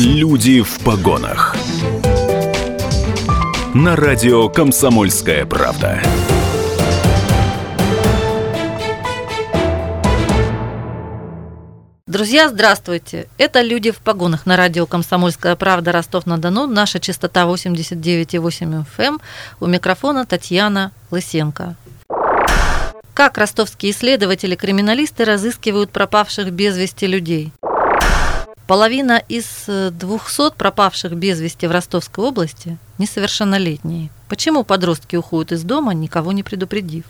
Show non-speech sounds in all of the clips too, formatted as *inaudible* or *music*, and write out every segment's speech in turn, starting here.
Люди в погонах. На радио Комсомольская правда. Друзья, здравствуйте! Это «Люди в погонах» на радио «Комсомольская правда» Ростов-на-Дону. Наша частота 89,8 FM. Эм. У микрофона Татьяна Лысенко. Как ростовские исследователи-криминалисты разыскивают пропавших без вести людей? Половина из 200 пропавших без вести в Ростовской области несовершеннолетние. Почему подростки уходят из дома, никого не предупредив?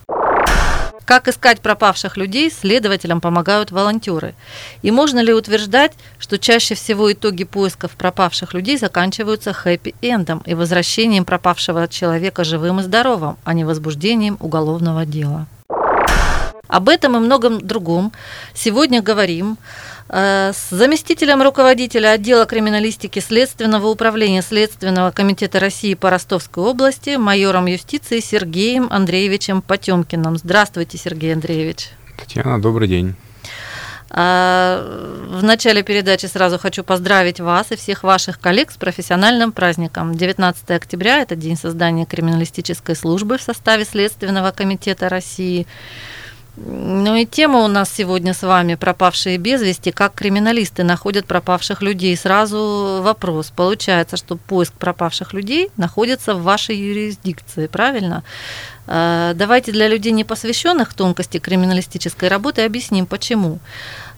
Как искать пропавших людей, следователям помогают волонтеры. И можно ли утверждать, что чаще всего итоги поисков пропавших людей заканчиваются хэппи-эндом и возвращением пропавшего человека живым и здоровым, а не возбуждением уголовного дела? Об этом и многом другом сегодня говорим Э, с заместителем руководителя отдела криминалистики Следственного управления Следственного комитета России по Ростовской области майором юстиции Сергеем Андреевичем Потемкиным. Здравствуйте, Сергей Андреевич. Татьяна, добрый день. А, в начале передачи сразу хочу поздравить вас и всех ваших коллег с профессиональным праздником. 19 октября – это день создания криминалистической службы в составе Следственного комитета России. Ну и тема у нас сегодня с вами «Пропавшие без вести. Как криминалисты находят пропавших людей». Сразу вопрос. Получается, что поиск пропавших людей находится в вашей юрисдикции, правильно? Э, давайте для людей, не посвященных тонкости криминалистической работы, объясним, почему.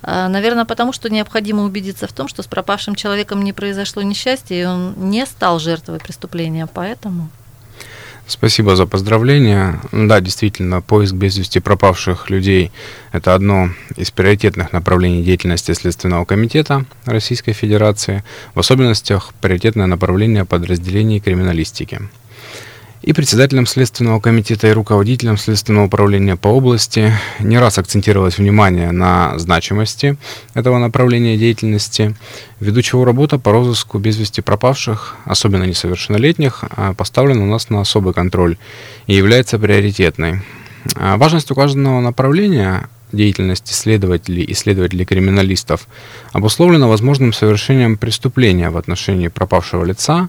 Э, наверное, потому что необходимо убедиться в том, что с пропавшим человеком не произошло несчастье, и он не стал жертвой преступления, поэтому... Спасибо за поздравления. Да, действительно, поиск без вести пропавших людей – это одно из приоритетных направлений деятельности Следственного комитета Российской Федерации, в особенностях приоритетное направление подразделений криминалистики и председателем Следственного комитета и руководителем Следственного управления по области не раз акцентировалось внимание на значимости этого направления деятельности, ввиду чего работа по розыску без вести пропавших, особенно несовершеннолетних, а, поставлена у нас на особый контроль и является приоритетной. А, важность указанного направления деятельности следователей и следователей-криминалистов обусловлена возможным совершением преступления в отношении пропавшего лица,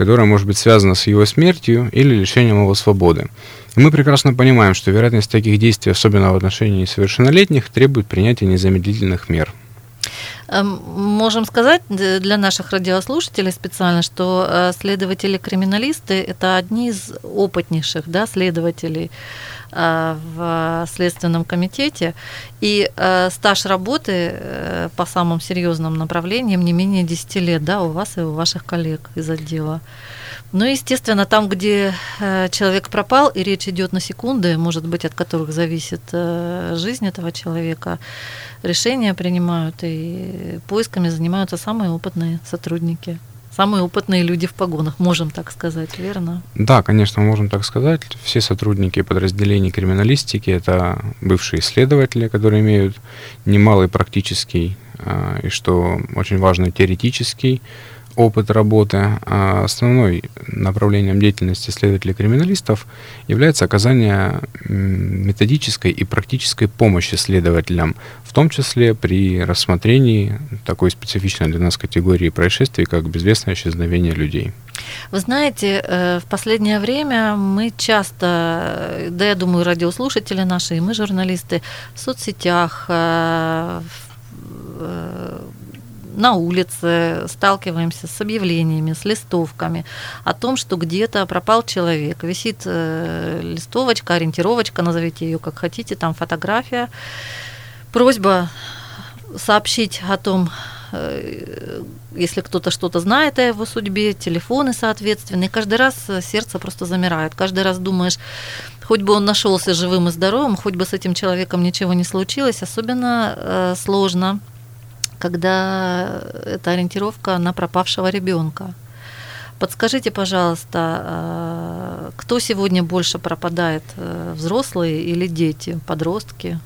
которая может быть связана с его смертью или лишением его свободы. Мы прекрасно понимаем, что вероятность таких действий, особенно в отношении несовершеннолетних, требует принятия незамедлительных мер. Эм, можем сказать для наших радиослушателей специально, что э, следователи-криминалисты – это одни из опытнейших да, следователей Э, в Следственном комитете, и э, стаж работы по самым серьезным направлениям не менее 10 лет, да, у вас и у ваших коллег из отдела. Ну, естественно, там, где человек пропал, и речь идет на секунды, может быть, от которых зависит жизнь этого человека, решения принимают и поисками занимаются самые опытные сотрудники самые опытные люди в погонах, можем так сказать, верно? Да, конечно, можем так сказать. Все сотрудники подразделений криминалистики – это бывшие исследователи, которые имеют немалый практический а, и, что очень важно, теоретический опыт работы, а основной направлением деятельности следователей-криминалистов является оказание методической и практической помощи следователям, в том числе при рассмотрении такой специфичной для нас категории происшествий, как безвестное исчезновение людей. Вы знаете, э, в последнее время мы часто, да я думаю, радиослушатели наши, и мы, журналисты, в соцсетях, э, э, на улице сталкиваемся с объявлениями, с листовками о том, что где-то пропал человек. Висит э, листовочка, ориентировочка, назовите ее как хотите, там фотография. Просьба сообщить о том, э, если кто-то что-то знает о его судьбе, телефоны соответственно. И каждый раз сердце просто замирает. Каждый раз думаешь, хоть бы он нашелся живым и здоровым, хоть бы с этим человеком ничего не случилось. Особенно э, сложно когда это ориентировка на пропавшего ребенка. Подскажите, пожалуйста, а, кто сегодня больше пропадает, э, взрослые или дети, подростки?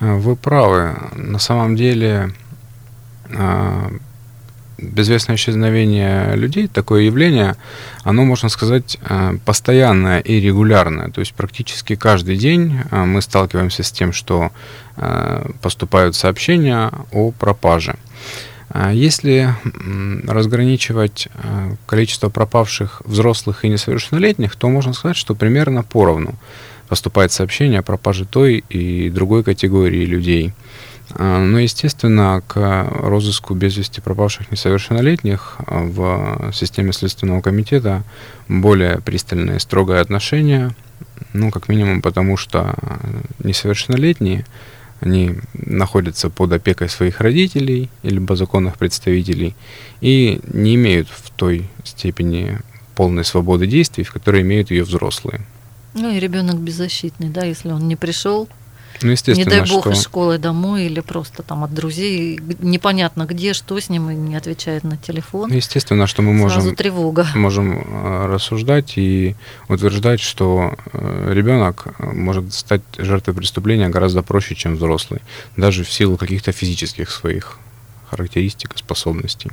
Вы правы. На самом деле а, безвестное исчезновение людей, такое явление, оно, можно сказать, э, постоянное и регулярное. То есть практически каждый день э, мы сталкиваемся с тем, что э, поступают сообщения о пропаже. Если разграничивать количество пропавших взрослых и несовершеннолетних, то можно сказать, что примерно поровну поступает сообщение о пропаже той и другой категории людей. А, но, естественно, к розыску без вести пропавших несовершеннолетних в системе Следственного комитета более пристальное и строгое отношение, ну, как минимум потому, что несовершеннолетние – они находятся под опекой своих родителей или законных представителей и не имеют в той степени полной свободы действий, в которой имеют ее взрослые. Ну и ребенок беззащитный, да, если он не пришел ну, естественно, не дай бог что... из школы домой или просто там от друзей, непонятно где, что с ним, и не отвечает на телефон. Ну, естественно, что мы можем, Сразу тревога. можем э, рассуждать и утверждать, что э, ребенок может стать жертвой преступления гораздо проще, чем взрослый, даже в силу каких-то физических своих характеристик и способностей.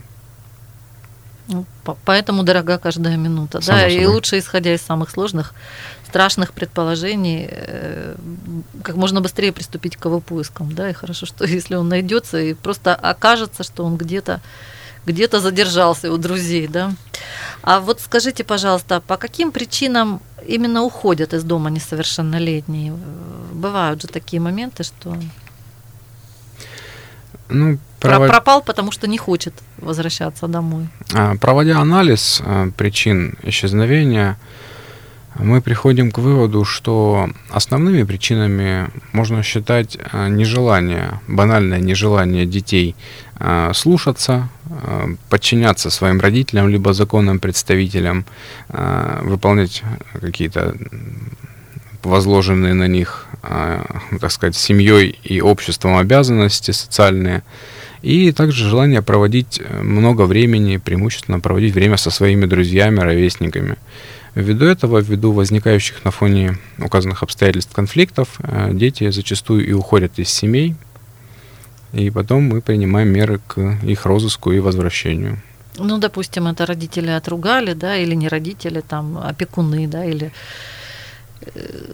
Ну, поэтому дорога каждая минута. Само да, собой. и лучше, исходя из самых сложных, страшных предположений, э, как можно быстрее приступить к его поискам. Да, и хорошо, что *laughs* если он найдется и просто окажется, что он где-то где-то задержался у друзей, да. А вот скажите, пожалуйста, по каким причинам именно уходят из дома несовершеннолетние? Бывают же такие моменты, что ну, провод... пропал, потому что не хочет возвращаться домой. А, проводя анализ а, причин исчезновения, мы приходим к выводу, что основными причинами можно считать а, нежелание, банальное нежелание детей слушаться, подчиняться своим родителям, либо законным представителям, выполнять какие-то возложенные на них, так сказать, семьей и обществом обязанности социальные, и также желание проводить э, много времени, преимущественно проводить время со своими друзьями, ровесниками. Ввиду этого, ввиду возникающих на фоне указанных обстоятельств конфликтов, э, дети зачастую и уходят из семей, и потом мы принимаем меры к их розыску и возвращению. Ну, допустим, это родители отругали, да, или не родители, там, опекуны, да, или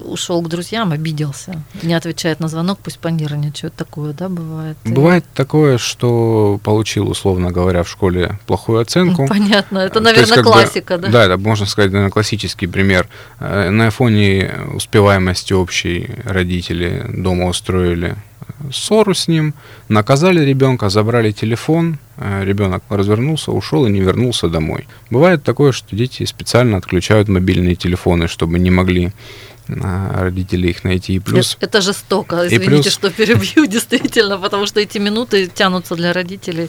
ушел к друзьям, обиделся, не отвечает на звонок, пусть понервничает. Что-то такое, да, бывает? Бывает такое, что получил, условно говоря, в школе плохую оценку. *laughs* Понятно, это, наверное, есть, классика, бы, да? Да, это можно сказать, наверное, классический пример. Э, на фоне успеваемости общей родители дома устроили ссору с ним, наказали ребенка, забрали телефон, э, ребенок развернулся, ушел и не вернулся домой. Бывает такое, что дети специально отключают мобильные телефоны, чтобы не могли родители их найти. И плюс... Это жестоко, извините, плюс... что перебью, *laughs* действительно, потому что эти минуты тянутся для родителей,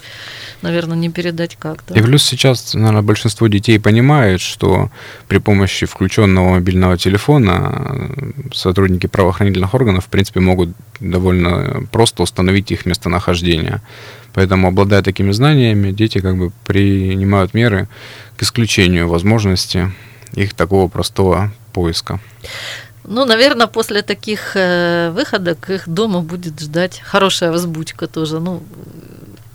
наверное, не передать как-то. И плюс сейчас, наверное, большинство детей понимает, что при помощи включенного мобильного телефона сотрудники правоохранительных органов, в принципе, могут довольно просто установить их местонахождение. Поэтому, обладая такими знаниями, дети как бы принимают меры к исключению возможности их такого простого поиска. Ну, наверное, после таких э, выходок их дома будет ждать хорошая взбучка тоже. Ну,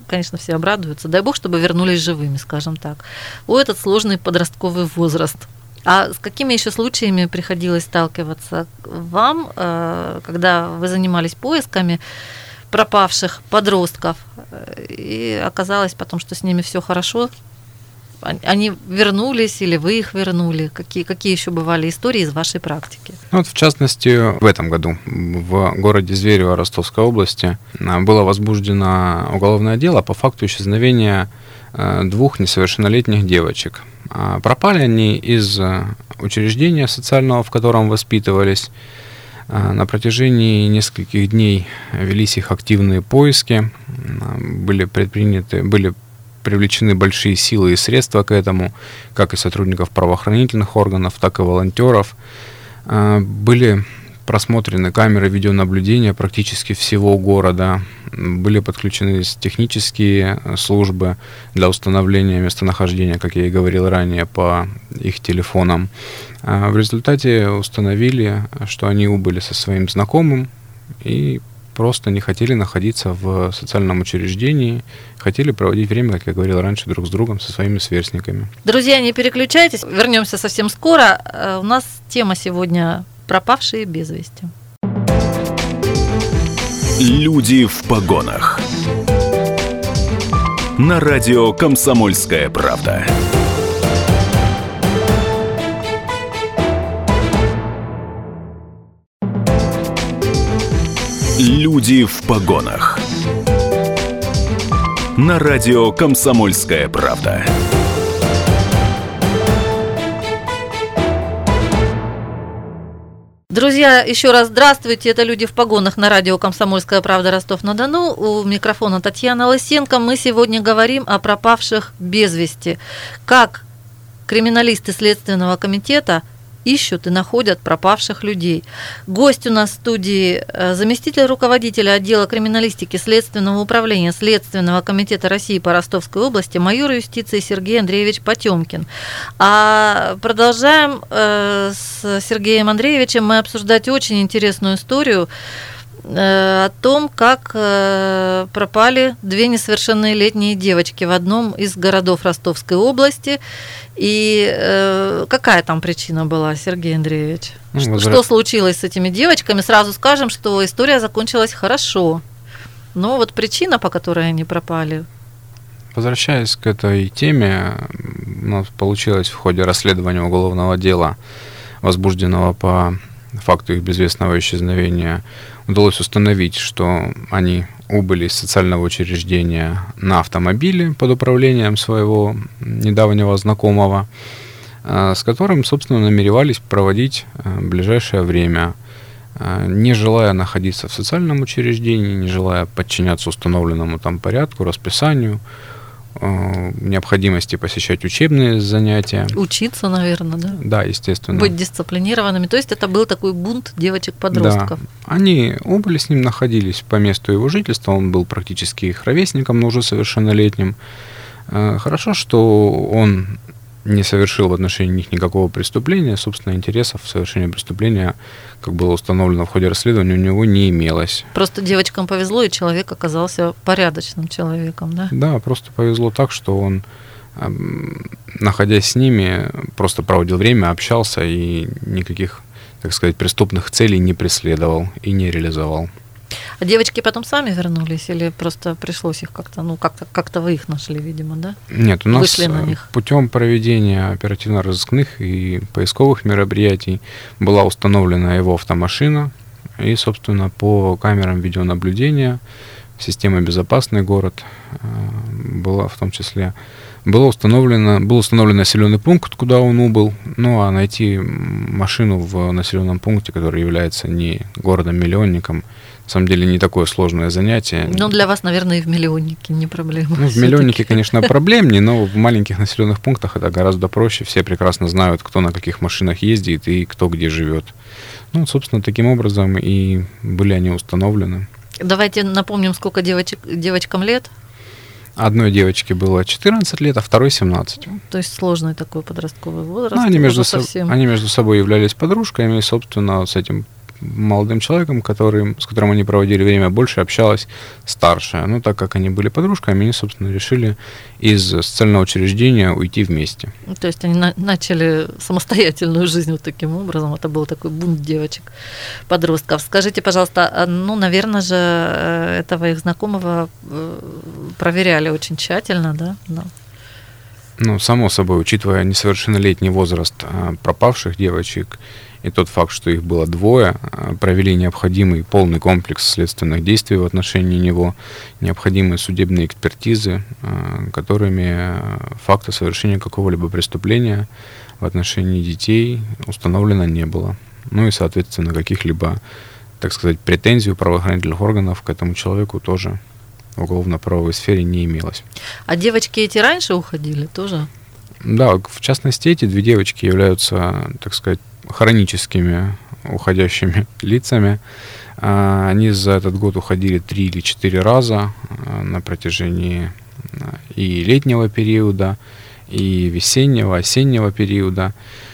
конечно, все обрадуются. Дай бог, чтобы вернулись живыми, скажем так. У этот сложный подростковый возраст. А с какими еще случаями приходилось сталкиваться вам, э, когда вы занимались поисками пропавших подростков, э, и оказалось потом, что с ними все хорошо, они вернулись или вы их вернули? Какие, какие еще бывали истории из вашей практики? Ну, вот, в частности, в этом году в городе Зверево Ростовской области а, было возбуждено уголовное дело по факту исчезновения а, двух несовершеннолетних девочек. А, пропали они из учреждения социального, в котором воспитывались. На протяжении нескольких дней велись их активные поиски, были предприняты, были привлечены большие силы и средства к этому, как и сотрудников правоохранительных органов, так и волонтеров. А, были просмотрены камеры видеонаблюдения практически всего города, были подключены технические службы для установления местонахождения, как я и говорил ранее, по их телефонам. А, в результате установили, что они убыли со своим знакомым и просто не хотели находиться в социальном учреждении, хотели проводить время, как я говорил раньше, друг с другом, со своими сверстниками. Друзья, не переключайтесь, вернемся совсем скоро. Э, у нас тема сегодня «Пропавшие без вести». Люди в погонах. на радио «Комсомольская правда». Люди в погонах. На радио «Комсомольская правда». Друзья, еще раз здравствуйте. Это «Люди в погонах» на радио «Комсомольская правда» Ростов-на-Дону. У микрофона Татьяна Лысенко. Мы сегодня говорим о пропавших без вести. Как криминалисты Следственного комитета ищут и находят пропавших людей. Гость у нас в студии э, заместитель руководителя отдела криминалистики Следственного управления Следственного комитета России по Ростовской области майор юстиции Сергей Андреевич Потемкин. А продолжаем э, с Сергеем Андреевичем мы обсуждать очень интересную историю о том, как пропали две несовершеннолетние девочки в одном из городов Ростовской области. И э, какая там причина была, Сергей Андреевич? Ну, возра... что случилось с этими девочками? Сразу скажем, что история закончилась хорошо. Но вот причина, по которой они пропали. Возвращаясь к этой теме, у нас получилось в ходе расследования уголовного дела, возбужденного по факту их безвестного исчезновения, удалось установить, что они убыли из социального учреждения на автомобиле под управлением своего недавнего знакомого, э, с которым, собственно, намеревались проводить э, ближайшее время, э, не желая находиться в социальном учреждении, не желая подчиняться установленному там порядку, расписанию, необходимости посещать учебные занятия. Учиться, наверное, да? Да, естественно. Быть дисциплинированными. То есть это был такой бунт девочек-подростков. Да. Они оба с ним находились по месту его жительства. Он был практически их ровесником, но уже совершеннолетним. Э, хорошо, что он не совершил в отношении них никакого преступления, собственно, интересов в совершении преступления, как было установлено в ходе расследования, у него не имелось. Просто девочкам повезло, и человек оказался порядочным человеком, да? Да, просто повезло так, что он, находясь с ними, просто проводил время, общался и никаких, так сказать, преступных целей не преследовал и не реализовал. А девочки потом сами вернулись или просто пришлось их как-то, ну, как-то, как-то вы их нашли, видимо, да? Нет, у нас Вышли на них. путем проведения оперативно-розыскных и поисковых мероприятий была установлена его автомашина, и, собственно, по камерам видеонаблюдения система «Безопасный город» э, была в том числе было установлено, был установлен населенный пункт, куда он убыл, ну а найти машину в населенном пункте, который является не городом-миллионником, самом деле не такое сложное занятие. Ну, для вас, наверное, и в миллионнике не проблема. Ну, в миллионнике, конечно, *laughs* проблемнее, но в маленьких населенных пунктах это гораздо проще. Все прекрасно знают, кто на каких машинах ездит и кто где живет. Ну, собственно, таким образом и были они установлены. Давайте напомним, сколько девочек, девочкам лет. Одной девочке было 14 лет, а второй 17. То есть сложный такой подростковый возраст. Ну, они, между со... они между собой являлись подружками, и, собственно, с этим молодым человеком, который, с которым они проводили время, больше общалась старшая. Ну, так как они были подружками, они, собственно, решили из социального учреждения уйти вместе. Ну, то есть они на- начали самостоятельную жизнь вот таким образом. Это был такой бунт девочек, подростков. Скажите, пожалуйста, а, ну, наверное же, э, этого их знакомого э, проверяли очень тщательно, да? Но... Ну, само собой, учитывая несовершеннолетний возраст а, пропавших девочек и тот факт, что их было двое, а, провели необходимый полный комплекс следственных действий в отношении него, необходимые судебные экспертизы, а, которыми факта совершения какого-либо преступления в отношении детей установлено не было. Ну и, соответственно, каких-либо, так сказать, претензий у правоохранительных органов к этому человеку тоже в уголовно-правовой сфере не имелось. А девочки эти раньше уходили тоже? Да, в частности, эти две девочки являются, так сказать, хроническими уходящими *laughs* лицами. А, они за этот год уходили три или четыре раза а, на протяжении а, и летнего периода, и весеннего, осеннего периода.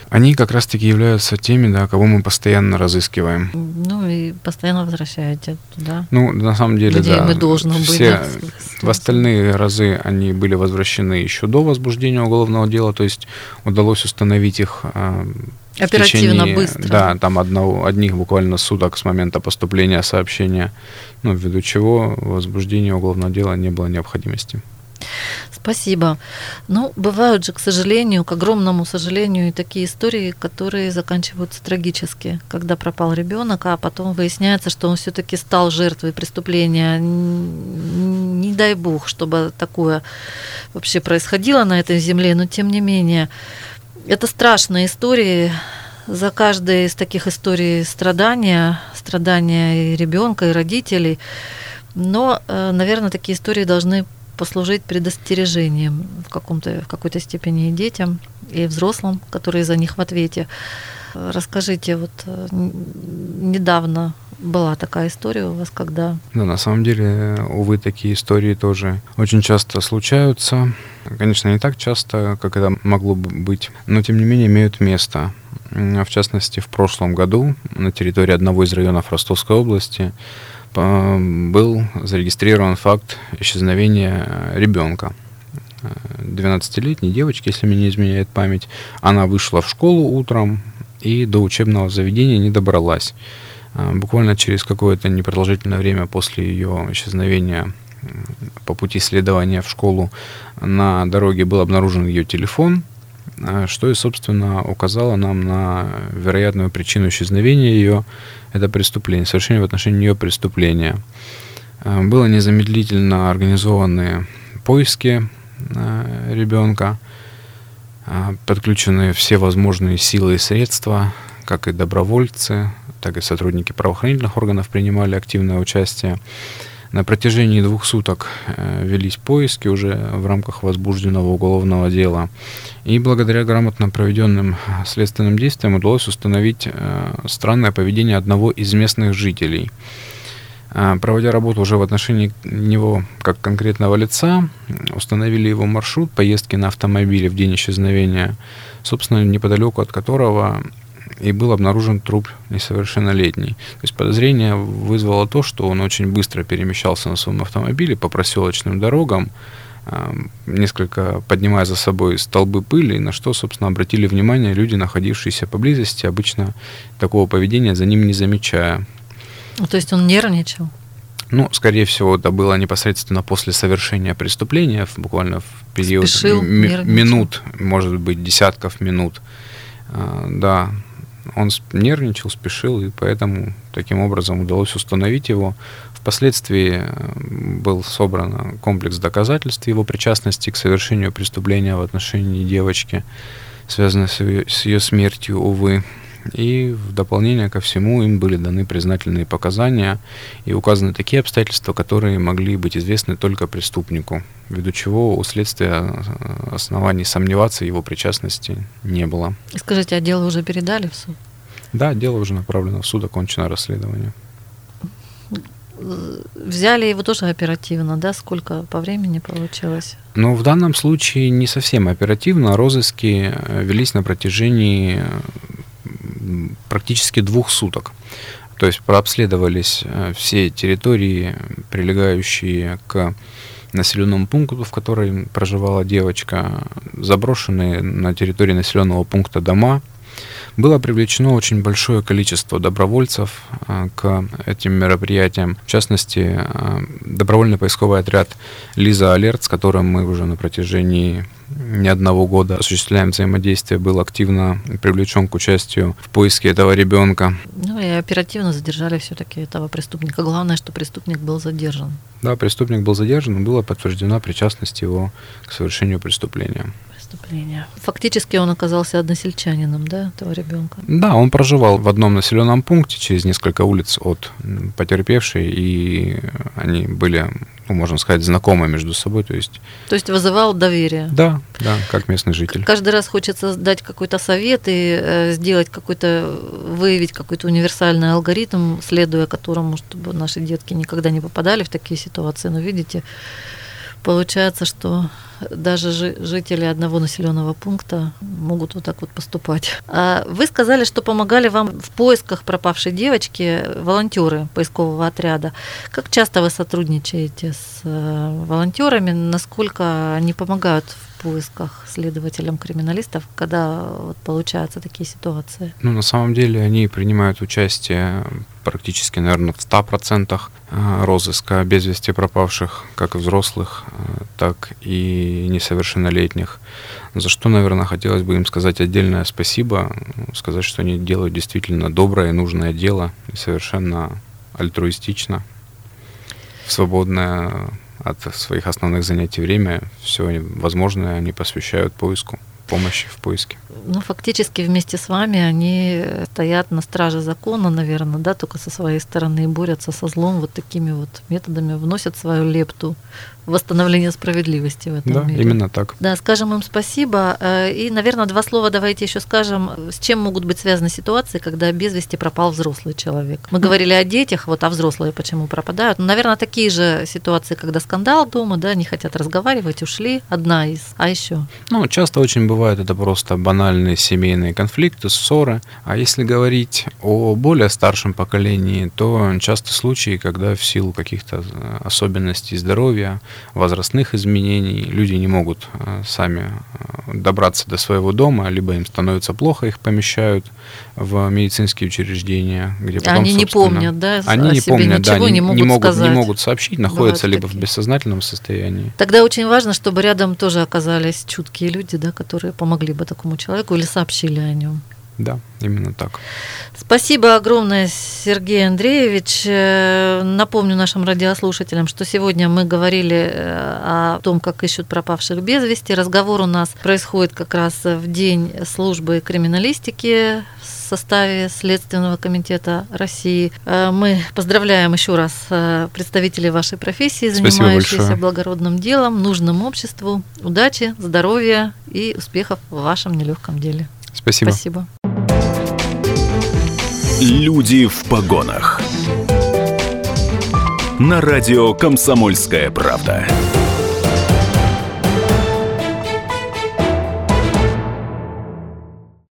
Они как раз-таки являются теми, да, кого мы постоянно разыскиваем. Ну и постоянно возвращаете туда. Ну, на самом деле, Где да. мы должны все, быть. В остальные разы они были возвращены еще до возбуждения уголовного дела, то есть удалось установить их Оперативно, течение, быстро. Да, там одного, одних буквально суток с момента поступления сообщения, ну, ввиду чего возбуждения уголовного дела не было необходимости. Спасибо. Ну, бывают же, к сожалению, к огромному сожалению, и такие истории, которые заканчиваются трагически, когда пропал ребенок, а потом выясняется, что он все-таки стал жертвой преступления. Не дай бог, чтобы такое вообще происходило на этой земле, но тем не менее, это страшные истории. За каждой из таких историй страдания, страдания и ребенка, и родителей. Но, э, наверное, такие истории должны послужить предостережением в, каком-то, в какой-то степени и детям, и взрослым, которые за них в ответе. Расскажите, вот э, недавно была такая история у вас, когда... Да, на самом деле, увы, такие истории тоже очень часто случаются. Конечно, не так часто, как это могло бы быть, но тем не менее имеют место. В частности, в прошлом году на территории одного из районов Ростовской области был зарегистрирован факт исчезновения ребенка. 12-летней девочки, если мне не изменяет память. Она вышла в школу утром и до учебного заведения не добралась. А, буквально через какое-то непродолжительное время после ее исчезновения по пути следования в школу на дороге был обнаружен ее телефон, что и, собственно, указало нам на вероятную причину исчезновения ее это преступление, совершение в отношении нее преступления. Э, было незамедлительно организованы поиски э, ребенка, подключены все возможные силы и средства, как и добровольцы, так и сотрудники правоохранительных органов принимали активное участие. На протяжении двух суток э, велись поиски уже в рамках возбужденного уголовного дела. И благодаря грамотно проведенным следственным действиям удалось установить э, странное поведение одного из местных жителей. Э, проводя работу уже в отношении него как конкретного лица, установили его маршрут поездки на автомобиле в день исчезновения, собственно, неподалеку от которого и был обнаружен труп несовершеннолетний. То есть подозрение вызвало то, что он очень быстро перемещался на своем автомобиле по проселочным дорогам, несколько поднимая за собой столбы пыли, на что, собственно, обратили внимание люди, находившиеся поблизости, обычно такого поведения за ним не замечая. Ну, то есть он нервничал? Ну, скорее всего, это было непосредственно после совершения преступления, буквально в период Спешил, минут, может быть, десятков минут. А, да, он нервничал, спешил, и поэтому таким образом удалось установить его. Впоследствии э, был собран комплекс доказательств его причастности к совершению преступления в отношении девочки, связанной с ее, с ее смертью, увы. И в дополнение ко всему им были даны признательные показания и указаны такие обстоятельства, которые могли быть известны только преступнику, ввиду чего у следствия э, оснований сомневаться в его причастности не было. Скажите, а дело уже передали в суд? Да, дело уже направлено в суд, окончено расследование. Взяли его тоже оперативно, да? Сколько по времени получилось? Ну, в данном случае не совсем оперативно. Розыски э, велись на протяжении практически двух суток. То есть прообследовались э, все территории, прилегающие к населенному пункту, в которой проживала девочка, заброшенные на территории населенного пункта дома – было привлечено очень большое количество добровольцев а, к этим мероприятиям. В частности, а, добровольный поисковый отряд «Лиза Алерт», с которым мы уже на протяжении не одного года осуществляем взаимодействие, был активно привлечен к участию в поиске этого ребенка. Ну и оперативно задержали все-таки этого преступника. Главное, что преступник был задержан. Да, преступник был задержан, и была подтверждена причастность его к совершению преступления преступления. Фактически он оказался односельчанином, да, этого ребенка? Да, он проживал в одном населенном пункте через несколько улиц от потерпевшей, и они были, ну, можно сказать, знакомы между собой. То есть... то есть вызывал доверие? Да, да, как местный житель. Каждый раз хочется дать какой-то совет и э, сделать какой-то, выявить какой-то универсальный алгоритм, следуя которому, чтобы наши детки никогда не попадали в такие ситуации. Но видите, Получается, что даже жители одного населенного пункта могут вот так вот поступать. А вы сказали, что помогали вам в поисках пропавшей девочки волонтеры поискового отряда. Как часто вы сотрудничаете с э, волонтерами? Насколько они помогают в поисках следователям криминалистов, когда вот получаются такие ситуации? Ну, на самом деле они принимают участие практически, наверное, в 100% э, розыска без вести пропавших, как взрослых, э, так и несовершеннолетних. За что, наверное, хотелось бы им сказать отдельное спасибо, сказать, что они делают действительно доброе и нужное дело, и совершенно альтруистично, в свободное от своих основных занятий время все возможное они посвящают поиску помощи в поиске. Ну, фактически вместе с вами они стоят на страже закона, наверное, да, только со своей стороны борются со злом вот такими вот методами, вносят свою лепту восстановления справедливости в этом да, мире. именно так. Да, скажем им спасибо. Э, и, наверное, два слова давайте еще скажем, с чем могут быть связаны ситуации, когда без вести пропал взрослый человек. Мы говорили о детях, вот а взрослые почему пропадают. Ну, наверное, такие же ситуации, когда скандал дома, да, не хотят разговаривать, ушли. Одна из. А еще? Ну, часто очень бывает это просто банальные семейные конфликты, ссоры. А если говорить о более старшем поколении, то часто случаи, когда в силу каких-то особенностей здоровья, возрастных изменений. Люди не могут э, сами э, добраться до своего дома, либо им становится плохо, их помещают в медицинские учреждения, где потом, Они не помнят, да? Они не помнят, да, не, не, могут, не, могут, сказать. не могут сообщить, находятся Бывают либо такие. в бессознательном состоянии. Тогда очень важно, чтобы рядом тоже оказались чуткие люди, да, которые помогли бы такому человеку или сообщили о нем. Да, именно так. Спасибо огромное, Сергей Андреевич. Э, Напомню нашим радиослушателям, что сегодня мы говорили э, о том, как ищут пропавших без вести. Разговор у нас происходит как раз в день службы криминалистики в составе Следственного комитета России. Э, Мы поздравляем еще раз представителей вашей профессии, занимающихся благородным делом, нужным обществу. Удачи, здоровья и успехов в вашем нелегком деле. Спасибо. Спасибо. Люди в погонах. На радио «Комсомольская правда».